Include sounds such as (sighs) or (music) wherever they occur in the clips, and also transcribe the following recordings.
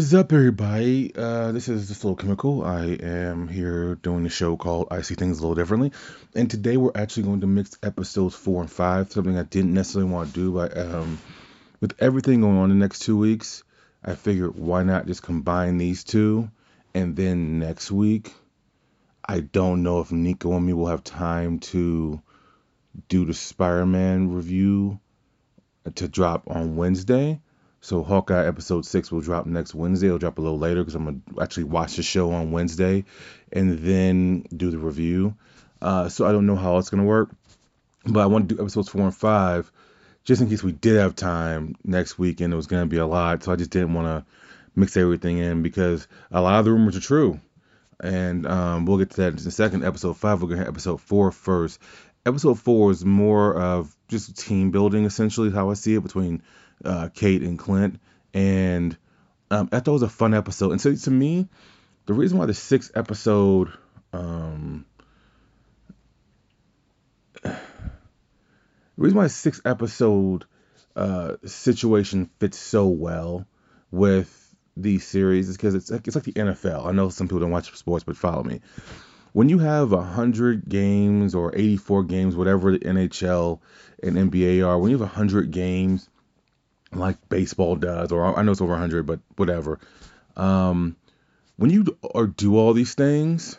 is up, everybody? Uh, this is just little chemical. I am here doing a show called I See Things a Little Differently, and today we're actually going to mix episodes four and five. Something I didn't necessarily want to do, but um, with everything going on the next two weeks, I figured why not just combine these two, and then next week, I don't know if Nico and me will have time to do the Spider-Man review to drop on Wednesday. So Hawkeye episode six will drop next Wednesday. It'll drop a little later because I'm gonna actually watch the show on Wednesday and then do the review. Uh, so I don't know how it's gonna work, but I want to do episodes four and five just in case we did have time next week and it was gonna be a lot. So I just didn't want to mix everything in because a lot of the rumors are true, and um, we'll get to that in a second. Episode five, we're gonna have episode four first. Episode four is more of just team building, essentially, how I see it between uh, Kate and Clint. And um, I thought it was a fun episode. And so to me, the reason why the sixth episode, um, (sighs) the reason why the sixth episode uh, situation fits so well with these series is because it's like, it's like the NFL. I know some people don't watch sports, but follow me. When you have 100 games or 84 games, whatever the NHL and NBA are, when you have 100 games, like baseball does, or I know it's over 100, but whatever. Um, when you or do all these things,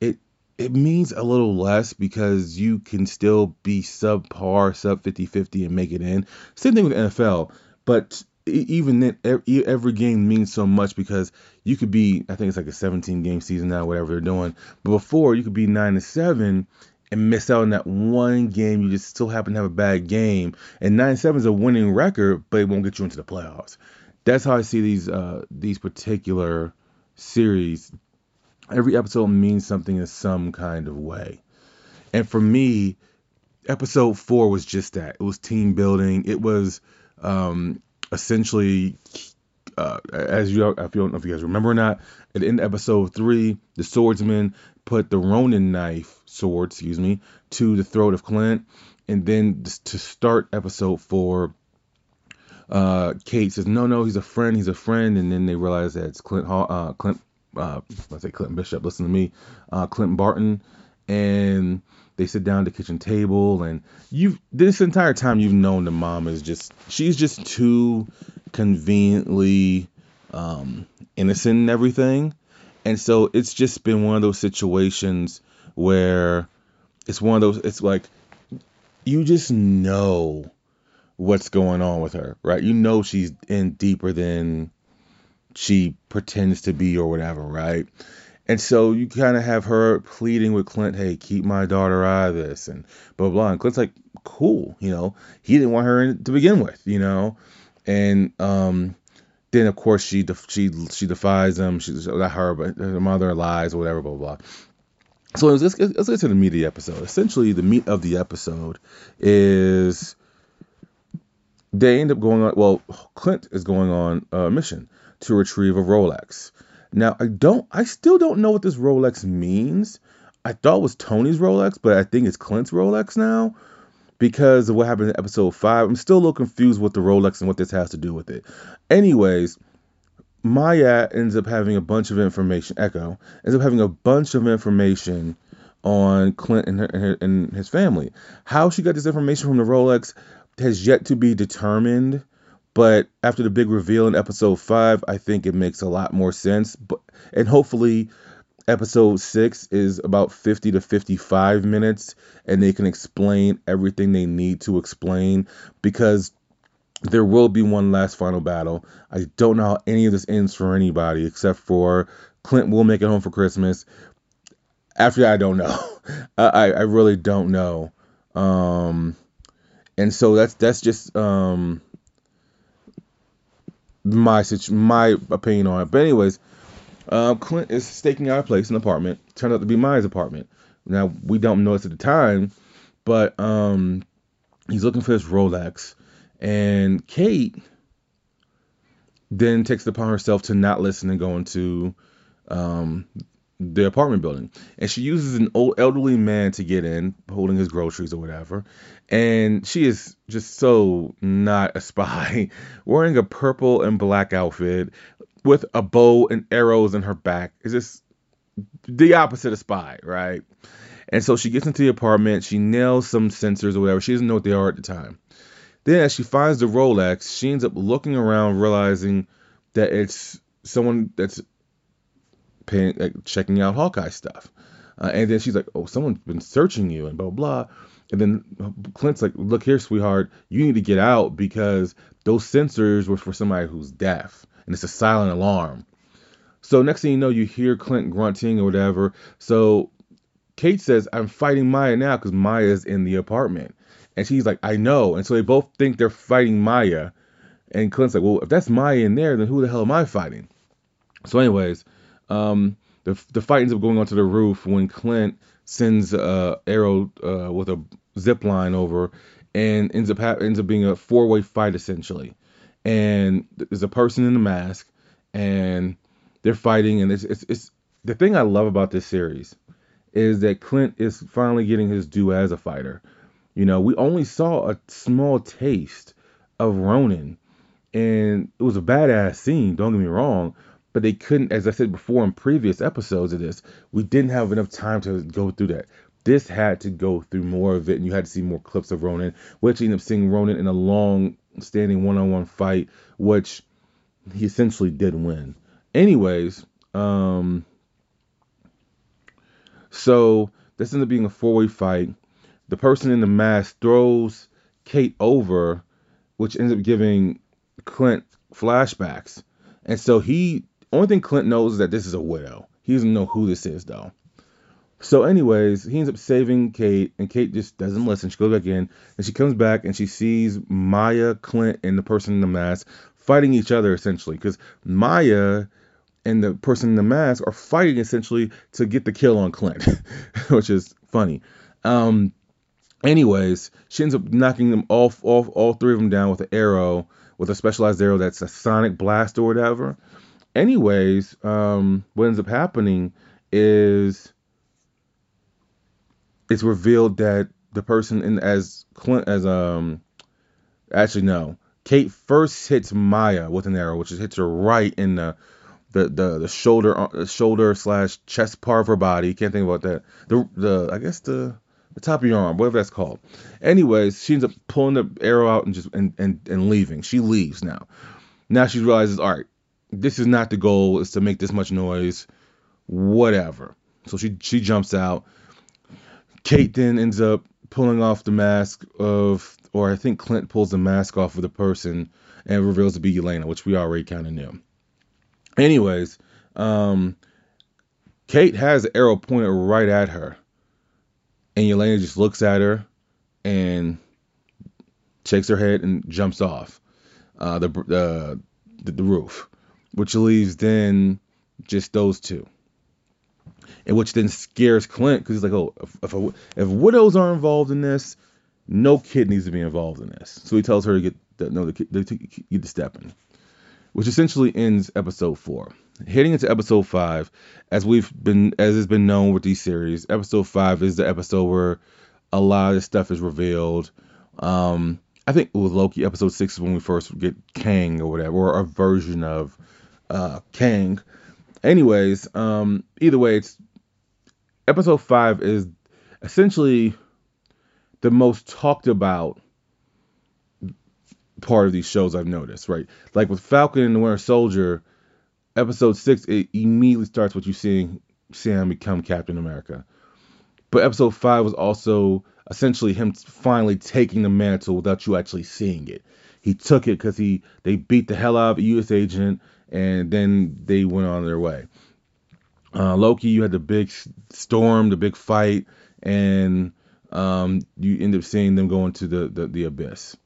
it it means a little less because you can still be subpar, sub 50-50 and make it in. Same thing with NFL, but even then, every, every game means so much because you could be, I think it's like a 17 game season now, whatever they're doing. But before, you could be nine to seven and miss out on that one game. You just still happen to have a bad game. And nine seven is a winning record, but it won't get you into the playoffs. That's how I see these uh, these particular series. Every episode means something in some kind of way. And for me, episode four was just that. It was team building. It was um, essentially, uh, as you, I don't know if you guys remember or not, at the end of episode three, the swordsman put the Ronin knife sword, excuse me, to the throat of Clint, and then to start episode four, uh, Kate says, "No, no, he's a friend, he's a friend," and then they realize that it's Clint, uh, Clint, uh, let's say Clinton Bishop. Listen to me, uh, Clinton Barton, and they sit down at the kitchen table, and you've this entire time you've known the mom is just she's just too conveniently um, innocent and everything, and so it's just been one of those situations where it's one of those it's like you just know what's going on with her, right? You know she's in deeper than she pretends to be or whatever, right? And so you kind of have her pleading with Clint, hey, keep my daughter out of this, and blah, blah. And Clint's like, cool, you know, he didn't want her in, to begin with, you know. And um, then, of course, she def- she she defies him. She's not her, but her mother lies or whatever, blah, blah, blah. So let's, let's get to the meat of the episode. Essentially, the meat of the episode is they end up going on, well, Clint is going on a mission to retrieve a Rolex. Now I don't I still don't know what this Rolex means. I thought it was Tony's Rolex, but I think it's Clint's Rolex now because of what happened in episode 5. I'm still a little confused with the Rolex and what this has to do with it. Anyways, Maya ends up having a bunch of information, Echo ends up having a bunch of information on Clint and, her, and his family. How she got this information from the Rolex has yet to be determined. But after the big reveal in episode five, I think it makes a lot more sense. But and hopefully episode six is about 50 to 55 minutes and they can explain everything they need to explain because there will be one last final battle. I don't know how any of this ends for anybody except for Clint will make it home for Christmas. After that, I don't know. (laughs) I, I really don't know. Um, and so that's that's just um, my my opinion on it. But anyways, uh, Clint is staking out a place, an apartment. Turned out to be Maya's apartment. Now we don't know this at the time, but um, he's looking for this Rolex, and Kate then takes it upon herself to not listen and go into um, the apartment building, and she uses an old elderly man to get in, holding his groceries or whatever. And she is just so not a spy, (laughs) wearing a purple and black outfit with a bow and arrows in her back. It's just the opposite of spy, right? And so she gets into the apartment, she nails some sensors or whatever. She doesn't know what they are at the time. Then, as she finds the Rolex, she ends up looking around, realizing that it's someone that's paying, like, checking out Hawkeye stuff. Uh, and then she's like, "Oh, someone's been searching you," and blah blah. And then Clint's like, "Look here, sweetheart, you need to get out because those sensors were for somebody who's deaf, and it's a silent alarm." So next thing you know, you hear Clint grunting or whatever. So Kate says, "I'm fighting Maya now because Maya's in the apartment," and she's like, "I know." And so they both think they're fighting Maya, and Clint's like, "Well, if that's Maya in there, then who the hell am I fighting?" So, anyways, um, the the fight ends up going onto the roof when Clint sends uh, Arrow uh, with a zip line over, and ends up ha- ends up being a four way fight essentially. And there's a person in the mask, and they're fighting, and it's, it's it's the thing I love about this series is that Clint is finally getting his due as a fighter. You know, we only saw a small taste of Ronin, and it was a badass scene. Don't get me wrong, but they couldn't, as I said before in previous episodes of this, we didn't have enough time to go through that. This had to go through more of it, and you had to see more clips of Ronin. which ended up seeing Ronin in a long standing one on one fight, which he essentially did win. Anyways, um, so this ended up being a four way fight. The person in the mask throws Kate over, which ends up giving Clint flashbacks. And so he only thing Clint knows is that this is a widow. He doesn't know who this is though. So, anyways, he ends up saving Kate, and Kate just doesn't listen. She goes back in, and she comes back, and she sees Maya, Clint, and the person in the mask fighting each other essentially, because Maya and the person in the mask are fighting essentially to get the kill on Clint, (laughs) which is funny. Um, anyways, she ends up knocking them all, all, all three of them down with an arrow, with a specialized arrow that's a sonic blast or whatever anyways, um, what ends up happening is it's revealed that the person in as Clint as um actually no Kate first hits Maya with an arrow, which hits her right in the the the, the shoulder uh, shoulder slash chest part of her body. Can't think about that. The the I guess the the top of your arm, whatever that's called. Anyways, she ends up pulling the arrow out and just and and, and leaving. She leaves now. Now she realizes, all right, this is not the goal is to make this much noise whatever so she she jumps out kate then ends up pulling off the mask of or i think clint pulls the mask off of the person and reveals to be Yelena, which we already kind of knew anyways um kate has the arrow pointed right at her and Yelena just looks at her and shakes her head and jumps off uh, the, uh, the the roof which leaves then just those two. And which then scares Clint because he's like, oh, if, if, a, if, widows are involved in this, no kid needs to be involved in this. So he tells her to get the, no, the, the, get the step in, which essentially ends episode four. Heading into episode five, as we've been, as has been known with these series, episode five is the episode where a lot of stuff is revealed. Um, I think with Loki, episode six is when we first get Kang or whatever, or a version of uh, Kang. Anyways, um, either way, it's episode five is essentially the most talked about part of these shows I've noticed, right? Like with Falcon and the Winter Soldier, episode six, it immediately starts with you seeing Sam become Captain America. But episode five was also essentially him finally taking the mantle without you actually seeing it. He took it because he they beat the hell out of a U.S. agent and then they went on their way. Uh, Loki, you had the big storm, the big fight, and um, you end up seeing them go into the, the, the abyss.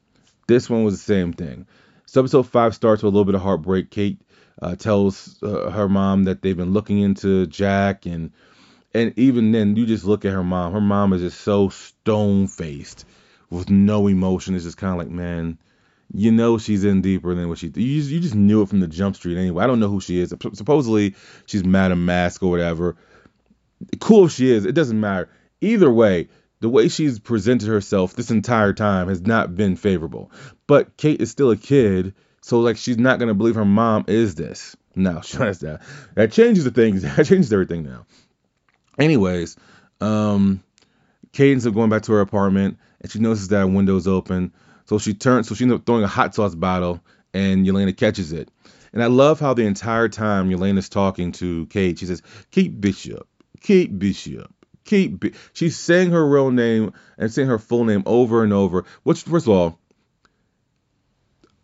This one was the same thing. So episode five starts with a little bit of heartbreak. Kate uh, tells uh, her mom that they've been looking into Jack, and and even then, you just look at her mom. Her mom is just so stone faced with no emotion. It's just kind of like, man, you know she's in deeper than what she. You just, you just knew it from the jump street anyway. I don't know who she is. Supposedly she's Madame Mask or whatever, cool if she is, it doesn't matter. Either way, the way she's presented herself this entire time has not been favorable. But Kate is still a kid, so like she's not gonna believe her mom is this. No, (laughs) that's that. That changes the things. (laughs) That changes everything now. Anyways, um, Kate up going back to her apartment and she notices that a window's open. So she turns, so she ends up throwing a hot sauce bottle and Yelena catches it. And I love how the entire time Yelena's talking to Kate, she says, Kate Bishop, Kate Bishop, Kate. She's saying her real name and saying her full name over and over. Which, first of all,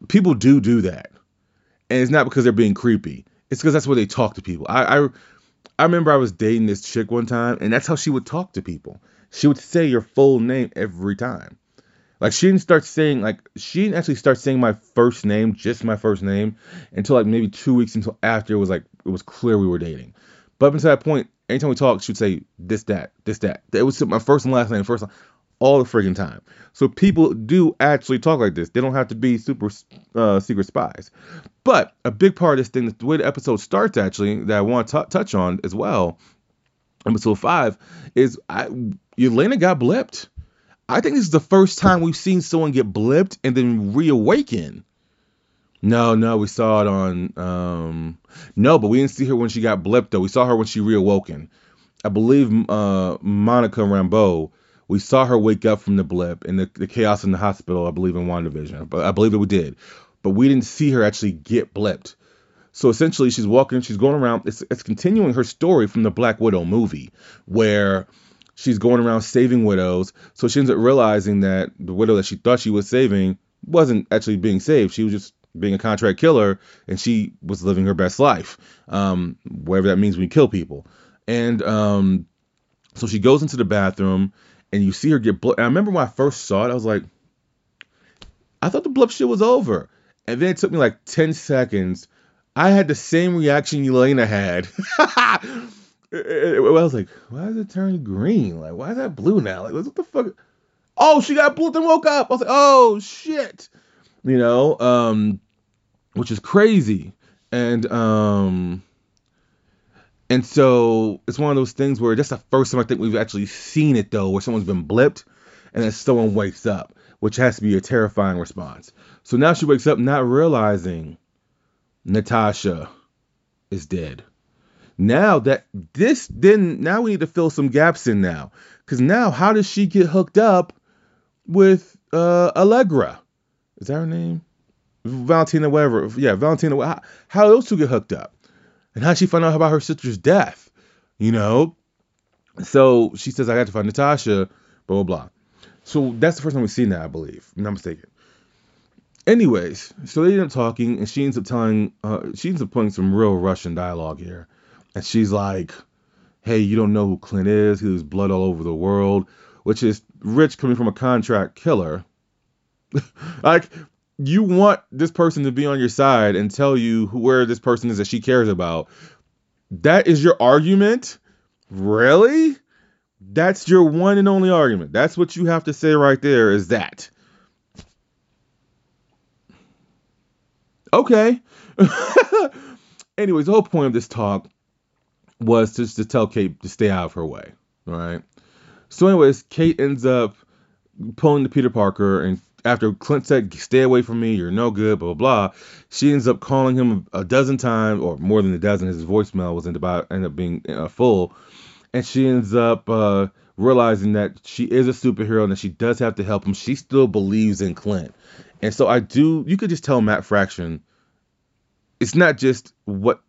people do do that, and it's not because they're being creepy. It's because that's what they talk to people. I, I I remember I was dating this chick one time, and that's how she would talk to people. She would say your full name every time. Like she didn't start saying like she didn't actually start saying my first name, just my first name, until like maybe two weeks until after it was like it was clear we were dating. But up until that point, anytime we talked, she'd say this, that, this, that. It was my first and last name, first all the freaking time. So people do actually talk like this. They don't have to be super uh, secret spies. But a big part of this thing, the way the episode starts actually, that I want to t- touch on as well, episode five, is I, Yelena got blipped. I think this is the first time we've seen someone get blipped and then reawaken. No, no, we saw it on. Um, no, but we didn't see her when she got blipped though. We saw her when she reawoken. I believe uh, Monica Rambeau. We saw her wake up from the blip and the, the chaos in the hospital. I believe in WandaVision, but I believe that we did. But we didn't see her actually get blipped. So essentially, she's walking, she's going around. It's, it's continuing her story from the Black Widow movie, where she's going around saving widows. So she ends up realizing that the widow that she thought she was saving wasn't actually being saved. She was just being a contract killer, and she was living her best life, um, whatever that means when you kill people. And um, so she goes into the bathroom, and you see her get blood. I remember when I first saw it, I was like, I thought the blip shit was over, and then it took me like ten seconds. I had the same reaction Yelena had. (laughs) I was like, why does it turn green? Like, why is that blue now? Like, what the fuck? Oh, she got blue and woke up. I was like, oh shit. You know, um, which is crazy. And um and so it's one of those things where that's the first time I think we've actually seen it though, where someone's been blipped and then someone wakes up, which has to be a terrifying response. So now she wakes up not realizing Natasha is dead. Now that this then now we need to fill some gaps in now. Cause now how does she get hooked up with uh Allegra? Is that her name? Valentina, whatever. Yeah, Valentina. How, how those two get hooked up? And how she find out about her sister's death? You know? So she says, I got to find Natasha, blah, blah, blah. So that's the first time we've seen that, I believe. I'm not mistaken. Anyways, so they end up talking, and she ends up telling, uh, she ends up putting some real Russian dialogue here. And she's like, hey, you don't know who Clint is. He was blood all over the world, which is rich coming from a contract killer. (laughs) like, you want this person to be on your side and tell you who, where this person is that she cares about. That is your argument? Really? That's your one and only argument. That's what you have to say right there is that. Okay. (laughs) Anyways, the whole point of this talk was just to tell Kate to stay out of her way. All right. So, anyways, Kate ends up pulling to Peter Parker and after Clint said, "Stay away from me, you're no good," blah blah blah. She ends up calling him a dozen times, or more than a dozen. His voicemail was about ended up being uh, full, and she ends up uh, realizing that she is a superhero and that she does have to help him. She still believes in Clint, and so I do. You could just tell Matt Fraction, it's not just what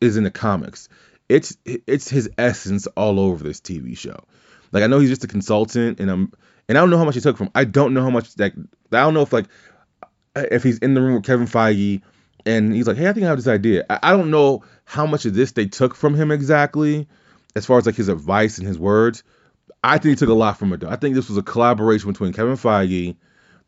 is in the comics. It's it's his essence all over this TV show. Like I know he's just a consultant, and I'm and I don't know how much he took from. I don't know how much like I don't know if like if he's in the room with Kevin Feige and he's like, hey, I think I have this idea. I, I don't know how much of this they took from him exactly, as far as like his advice and his words. I think he took a lot from it though. I think this was a collaboration between Kevin Feige,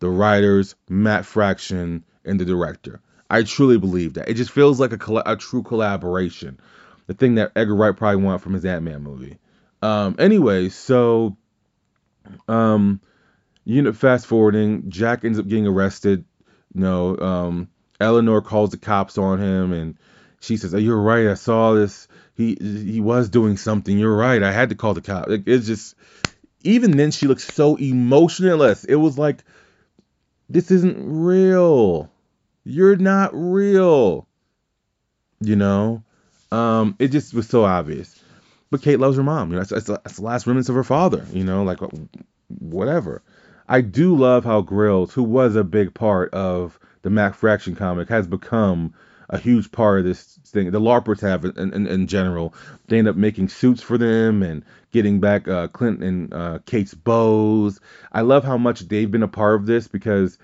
the writers, Matt Fraction, and the director. I truly believe that. It just feels like a, a true collaboration. The thing that Edgar Wright probably wanted from his Ant Man movie. Um, anyway, so um, unit fast forwarding, Jack ends up getting arrested. You know, um, Eleanor calls the cops on him, and she says, oh, "You're right. I saw this. He he was doing something. You're right. I had to call the cop." It, it's just even then she looks so emotionless. It was like this isn't real. You're not real. You know? Um, it just was so obvious. But Kate loves her mom. You know, that's, that's, the last remnants of her father. You know, like whatever. I do love how Grills, who was a big part of the Matt Fraction comic, has become a huge part of this thing. The LARPers have in, in, in general. They end up making suits for them and getting back uh, Clint and uh, Kate's bows. I love how much they've been a part of this because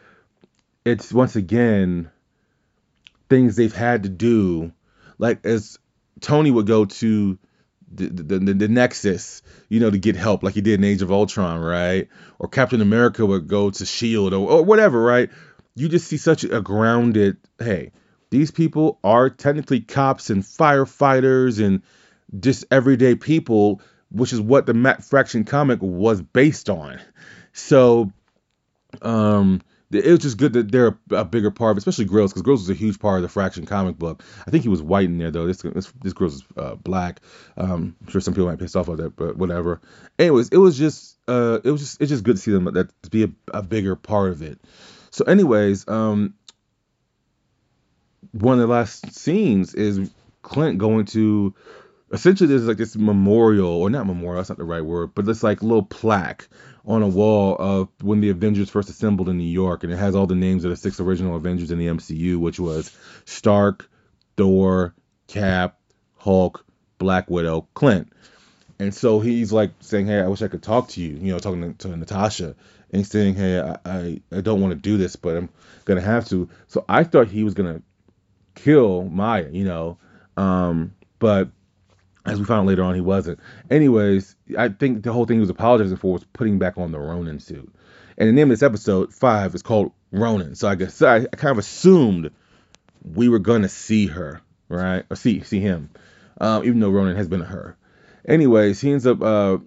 it's once again things they've had to do. Like as Tony would go to the, the, the, Nexus, you know, to get help, like he did in Age of Ultron, right? Or Captain America would go to Shield or, or whatever, right? You just see such a grounded, hey, these people are technically cops and firefighters and just everyday people, which is what the Matt Fraction comic was based on. So, um, it was just good that they're a bigger part, of, especially Grills, because Grills was a huge part of the Fraction comic book. I think he was white in there though. This this, this Grills is uh, black. Um, I'm sure some people might be pissed off at that, but whatever. Anyways, it was just uh, it was just it's just good to see them that to be a, a bigger part of it. So, anyways, um, one of the last scenes is Clint going to essentially there's like this memorial or not memorial that's not the right word but this like little plaque on a wall of when the avengers first assembled in new york and it has all the names of the six original avengers in the mcu which was stark thor cap hulk black widow clint. And so he's like saying hey i wish i could talk to you you know talking to, to natasha and saying hey i i, I don't want to do this but i'm gonna have to. So i thought he was gonna kill maya you know um but as we found later on, he wasn't. Anyways, I think the whole thing he was apologizing for was putting back on the Ronin suit. And the name of this episode, five, is called Ronin. So I guess I, I kind of assumed we were gonna see her, right? Or see see him, um, even though Ronin has been her. Anyways, he ends up uh,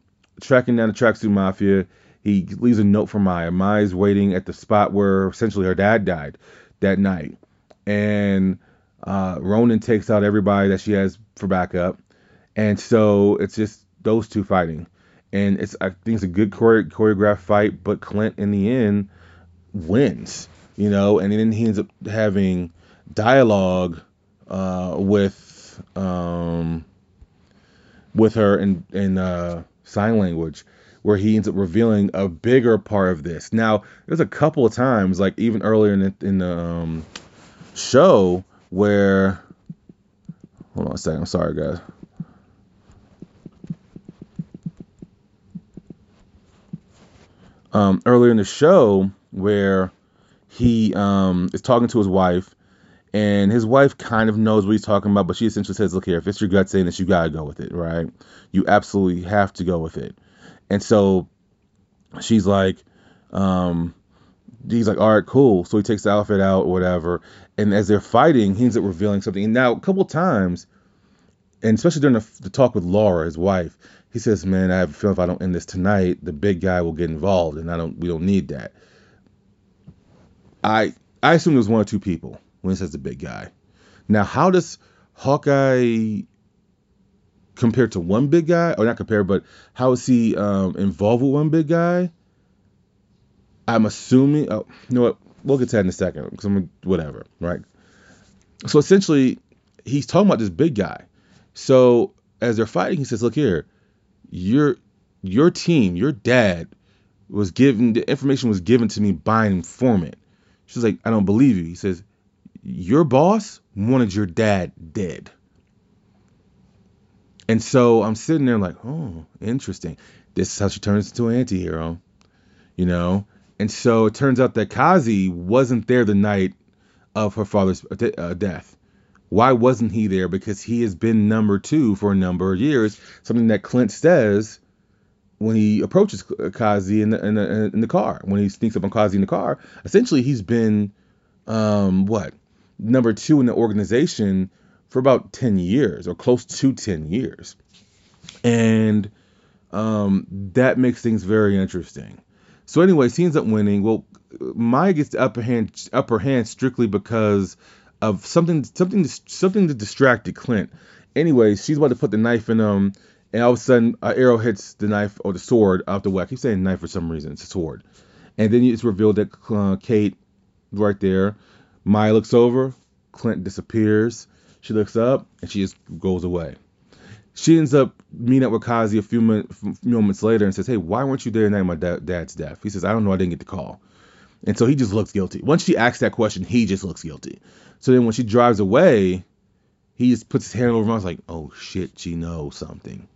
tracking down the tracksuit mafia. He leaves a note for Maya. Maya's waiting at the spot where essentially her dad died that night, and uh, Ronin takes out everybody that she has for backup and so it's just those two fighting, and it's I think it's a good chore- choreographed fight. But Clint in the end wins, you know, and then he ends up having dialogue uh, with um, with her in in uh, sign language where he ends up revealing a bigger part of this. Now, there's a couple of times, like even earlier in the, in the um, show, where hold on a second. I'm sorry, guys. Um, earlier in the show where he um, is talking to his wife, and his wife kind of knows what he's talking about, but she essentially says, "Look here, if it's your gut saying this, you gotta go with it, right? You absolutely have to go with it." And so she's like, um, he's like, "All right, cool." So he takes the outfit out, or whatever, and as they're fighting, he ends up revealing something. And now a couple times, and especially during the, the talk with Laura, his wife, he says, "Man, I have a feeling if I don't end this tonight, the big guy will get involved, and I don't. We don't need that." I I assume there's one or two people when he says the big guy. Now, how does Hawkeye compare to one big guy, or not compare, but how is he um, involved with one big guy? I'm assuming. Oh, you know what? We'll get to that in a second. Because I'm whatever, right? So essentially, he's talking about this big guy. So as they're fighting, he says, "Look here, your your team, your dad was given the information was given to me by an informant. She's like, I don't believe you. He says, Your boss wanted your dad dead. And so I'm sitting there like, oh, interesting. This is how she turns into an anti-hero. You know? And so it turns out that Kazi wasn't there the night of her father's uh, death. Why wasn't he there? Because he has been number two for a number of years. Something that Clint says when he approaches Kazi in the, in the, in the car, when he sneaks up on Kazi in the car. Essentially, he's been um, what number two in the organization for about ten years or close to ten years, and um, that makes things very interesting. So, anyway, he ends up winning. Well, Maya gets the upper hand upper hand strictly because of something something something that distracted Clint. Anyway, she's about to put the knife in him, and all of a sudden, an arrow hits the knife or the sword off the way. I keep saying knife for some reason. It's a sword, and then it's revealed that uh, Kate, right there, Maya looks over, Clint disappears. She looks up and she just goes away. She ends up meeting up with Kazi a few, min- moments later and says, "Hey, why weren't you there the night of my da- dad's death?" He says, "I don't know. I didn't get the call." And so he just looks guilty. Once she asks that question, he just looks guilty. So then when she drives away, he just puts his hand over her mouth like, "Oh shit, she knows something."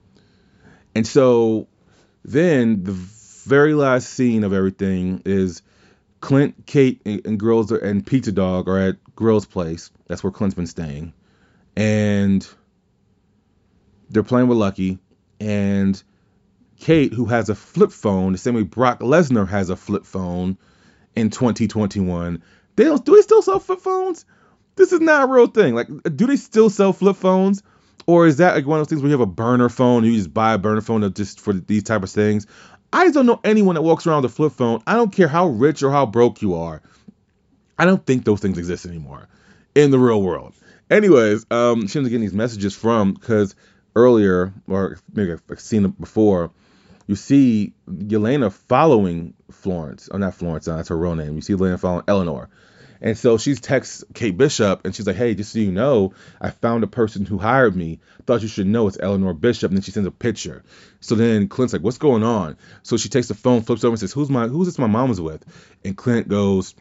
And so then the very last scene of everything is Clint, Kate, and, and Grills and Pizza Dog are at Grill's place. That's where Clint's been staying, and they're playing with Lucky. And Kate, who has a flip phone, the same way Brock Lesnar has a flip phone in 2021, they don't. Do they still sell flip phones? This is not a real thing. Like, do they still sell flip phones? Or is that like one of those things where you have a burner phone, you just buy a burner phone just for these type of things? I don't know anyone that walks around with a flip phone. I don't care how rich or how broke you are. I don't think those things exist anymore in the real world. Anyways, um, she was getting these messages from because earlier, or maybe I've seen it before, you see Yelena following Florence. Oh, not Florence, uh, that's her real name. You see Yelena following Eleanor. And so she texts Kate Bishop and she's like, hey, just so you know, I found a person who hired me. Thought you should know it's Eleanor Bishop. And then she sends a picture. So then Clint's like, what's going on? So she takes the phone, flips over and says, who's my who's this my mom was with? And Clint goes,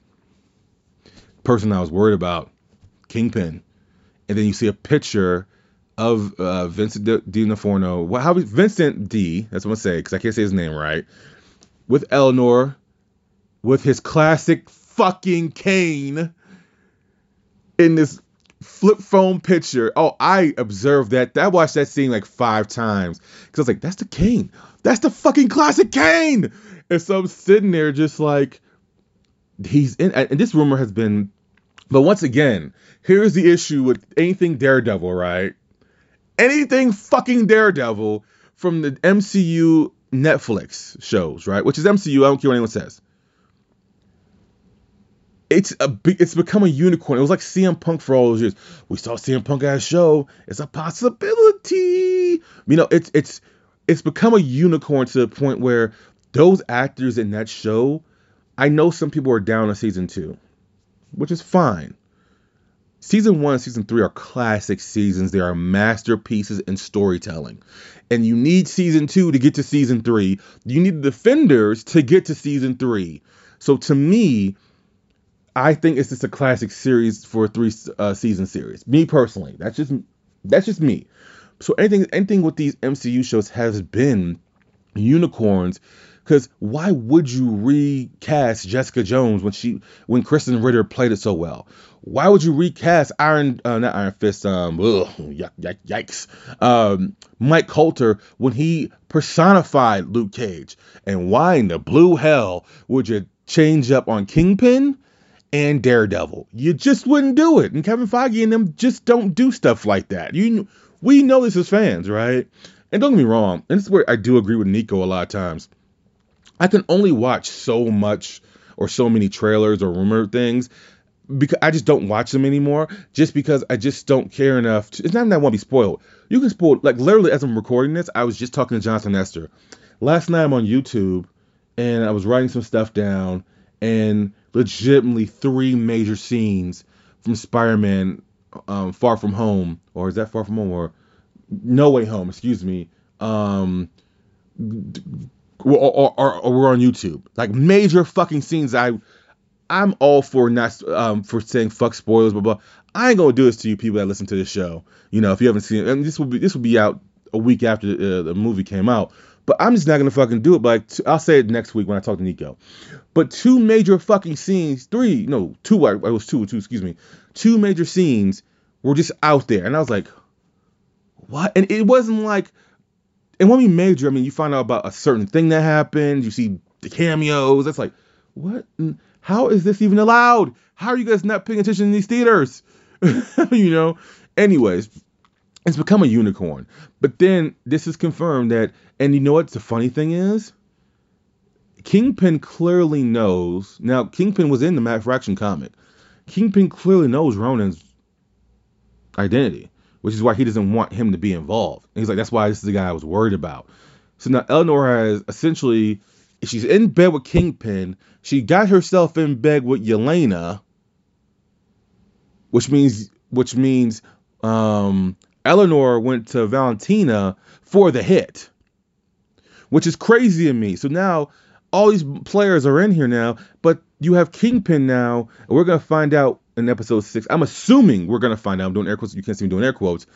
person I was worried about, Kingpin. And then you see a picture of uh, Vincent D'Onofrio. Well, how Vincent D? That's what I'm gonna say because I can't say his name right. With Eleanor, with his classic fucking cane in this flip phone picture. Oh, I observed that. I watched that scene like five times because I was like, that's the cane. That's the fucking classic cane. And so I'm sitting there just like, he's in. And this rumor has been, but once again, here's the issue with anything Daredevil, right? Anything fucking Daredevil from the MCU Netflix shows, right? Which is MCU. I don't care what anyone says it's a it's become a unicorn. It was like CM Punk for all those years. We saw CM Punk at a show. It's a possibility. You know, it's it's it's become a unicorn to the point where those actors in that show, I know some people are down on season two, which is fine. Season one and season three are classic seasons. They are masterpieces in storytelling. And you need season two to get to season three. You need the defenders to get to season three. So to me, I think it's just a classic series for a three uh, season series. Me personally, that's just that's just me. So anything anything with these MCU shows has been unicorns. Because why would you recast Jessica Jones when she when Krysten Ritter played it so well? Why would you recast Iron uh, not Iron Fist um ugh, yikes um Mike Colter when he personified Luke Cage? And why in the blue hell would you change up on Kingpin? and Daredevil. You just wouldn't do it. And Kevin Feige and them just don't do stuff like that. You we know this as fans, right? And don't get me wrong, and this is where I do agree with Nico a lot of times. I can only watch so much or so many trailers or rumor things because I just don't watch them anymore. Just because I just don't care enough. To, it's not that I want to be spoiled. You can spoil like literally as I'm recording this. I was just talking to Jonathan Esther last night. I'm on YouTube and I was writing some stuff down and legitimately three major scenes from Spider-Man um, Far From Home, or is that Far From Home, or No Way Home? Excuse me. Um, or, or, or, or we're on YouTube. Like major fucking scenes. I I'm all for not um for saying fuck spoilers, blah blah. I ain't gonna do this to you people that listen to this show. You know, if you haven't seen it, and this will be this will be out a week after uh, the movie came out. But I'm just not gonna fucking do it. But like, t- I'll say it next week when I talk to Nico. But two major fucking scenes, three, no, two. I, I was two, two. Excuse me. Two major scenes were just out there, and I was like, what? And it wasn't like, and when we major, I mean, you find out about a certain thing that happened. You see the cameos. That's like, what? How is this even allowed? How are you guys not paying attention in these theaters? (laughs) you know. Anyways, it's become a unicorn. But then this is confirmed that, and you know what the funny thing is? Kingpin clearly knows. Now, Kingpin was in the Matt Fraction comic. Kingpin clearly knows Ronin's identity, which is why he doesn't want him to be involved. And he's like, that's why this is the guy I was worried about. So now Eleanor has essentially, she's in bed with Kingpin. She got herself in bed with Yelena, which means which means um, Eleanor went to Valentina for the hit, which is crazy to me. So now all these players are in here now, but you have Kingpin now, and we're gonna find out in episode six. I'm assuming we're gonna find out. I'm doing air quotes. You can't see me doing air quotes.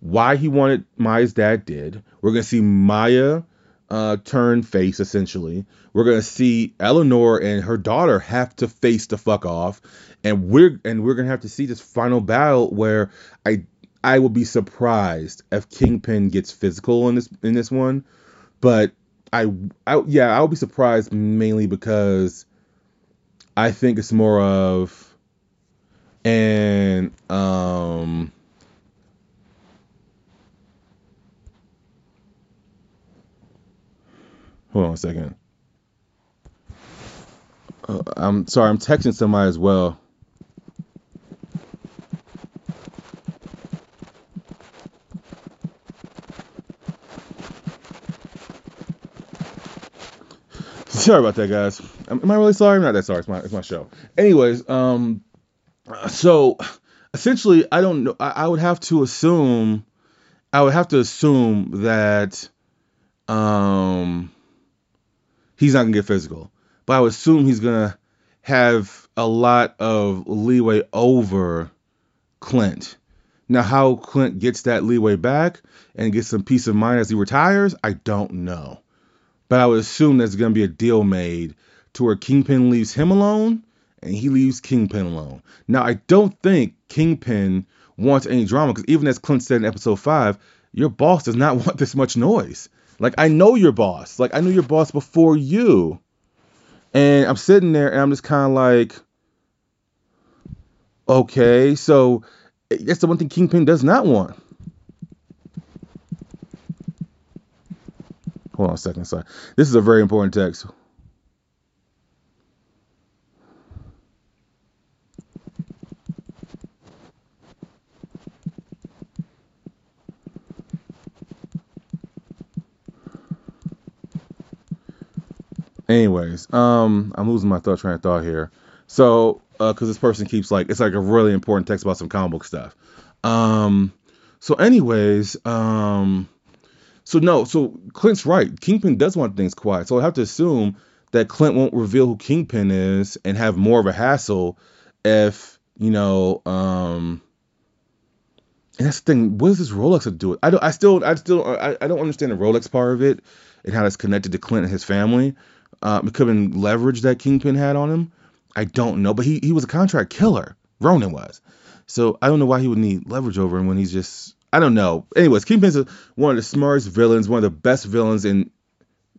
Why he wanted Maya's dad did. We're gonna see Maya uh, turn face essentially. We're gonna see Eleanor and her daughter have to face the fuck off, and we're and we're gonna have to see this final battle where I I will be surprised if Kingpin gets physical in this in this one, but I, I yeah I'll be surprised mainly because I think it's more of and um hold on a second. Uh, I'm sorry, I'm texting somebody as well. Sorry about that, guys. Am I really sorry? I'm not that sorry. It's my it's my show. Anyways, um, so essentially, I don't know. I, I would have to assume, I would have to assume that, um, he's not gonna get physical, but I would assume he's gonna have a lot of leeway over Clint. Now, how Clint gets that leeway back and gets some peace of mind as he retires, I don't know. But I would assume there's going to be a deal made to where Kingpin leaves him alone and he leaves Kingpin alone. Now, I don't think Kingpin wants any drama because even as Clint said in episode five, your boss does not (laughs) want this much noise. Like, I know your boss. Like, I knew your boss before you. And I'm sitting there and I'm just kind of like, okay, so that's the one thing Kingpin does not want. Hold on a second. Sorry. This is a very important text. Anyways, um, I'm losing my thought train of thought here. So, uh, cause this person keeps like, it's like a really important text about some comic book stuff. Um, so anyways, um, so no, so Clint's right. Kingpin does want things quiet. So I have to assume that Clint won't reveal who Kingpin is and have more of a hassle if, you know, um, and that's the thing. What does this Rolex have to do with? I don't. I still. I still. I, I don't understand the Rolex part of it and how it's connected to Clint and his family. Uh, it could have been leverage that Kingpin had on him. I don't know, but he he was a contract killer. Ronin was. So I don't know why he would need leverage over him when he's just I don't know. Anyways, Kingpin's one of the smartest villains, one of the best villains in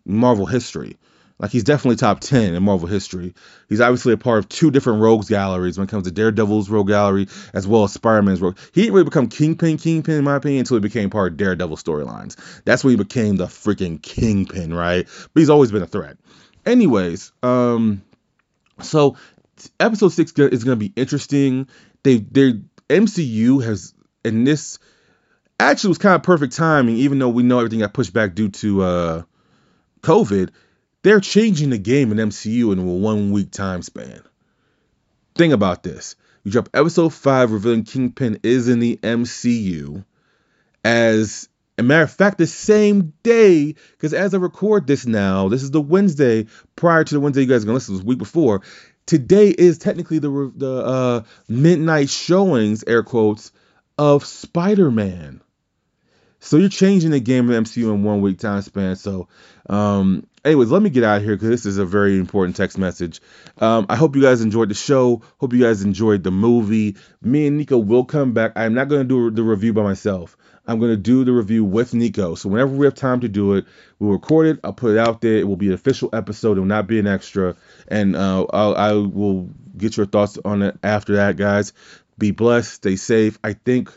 Marvel history. Like he's definitely top ten in Marvel history. He's obviously a part of two different rogues galleries when it comes to Daredevil's rogue gallery as well as Spider-Man's rogue. He didn't really become Kingpin, Kingpin in my opinion, until he became part of Daredevil storylines. That's when he became the freaking Kingpin, right? But he's always been a threat. Anyways, um, so episode six is going to be interesting. They, their MCU has and this actually was kind of perfect timing, even though we know everything got pushed back due to uh, COVID. They're changing the game in MCU in a one week time span. Think about this. You drop episode 5 revealing Kingpin is in the MCU as a matter of fact, the same day, because as I record this now, this is the Wednesday prior to the Wednesday you guys are gonna listen to this week before. Today is technically the the uh, midnight showings, air quotes, of Spider Man. So you're changing the game of MCU in one week time span. So, um, anyways, let me get out of here because this is a very important text message. Um, I hope you guys enjoyed the show. Hope you guys enjoyed the movie. Me and Nico will come back. I'm not going to do the review by myself. I'm going to do the review with Nico. So whenever we have time to do it, we'll record it. I'll put it out there. It will be an official episode. It will not be an extra. And uh, I'll, I will get your thoughts on it after that, guys. Be blessed. Stay safe. I think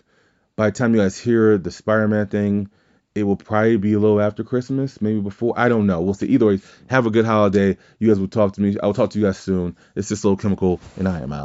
by the time you guys hear the Spider-Man thing, it will probably be a little after Christmas, maybe before. I don't know. We'll see. Either way, have a good holiday. You guys will talk to me. I will talk to you guys soon. It's just a little chemical, and I am out.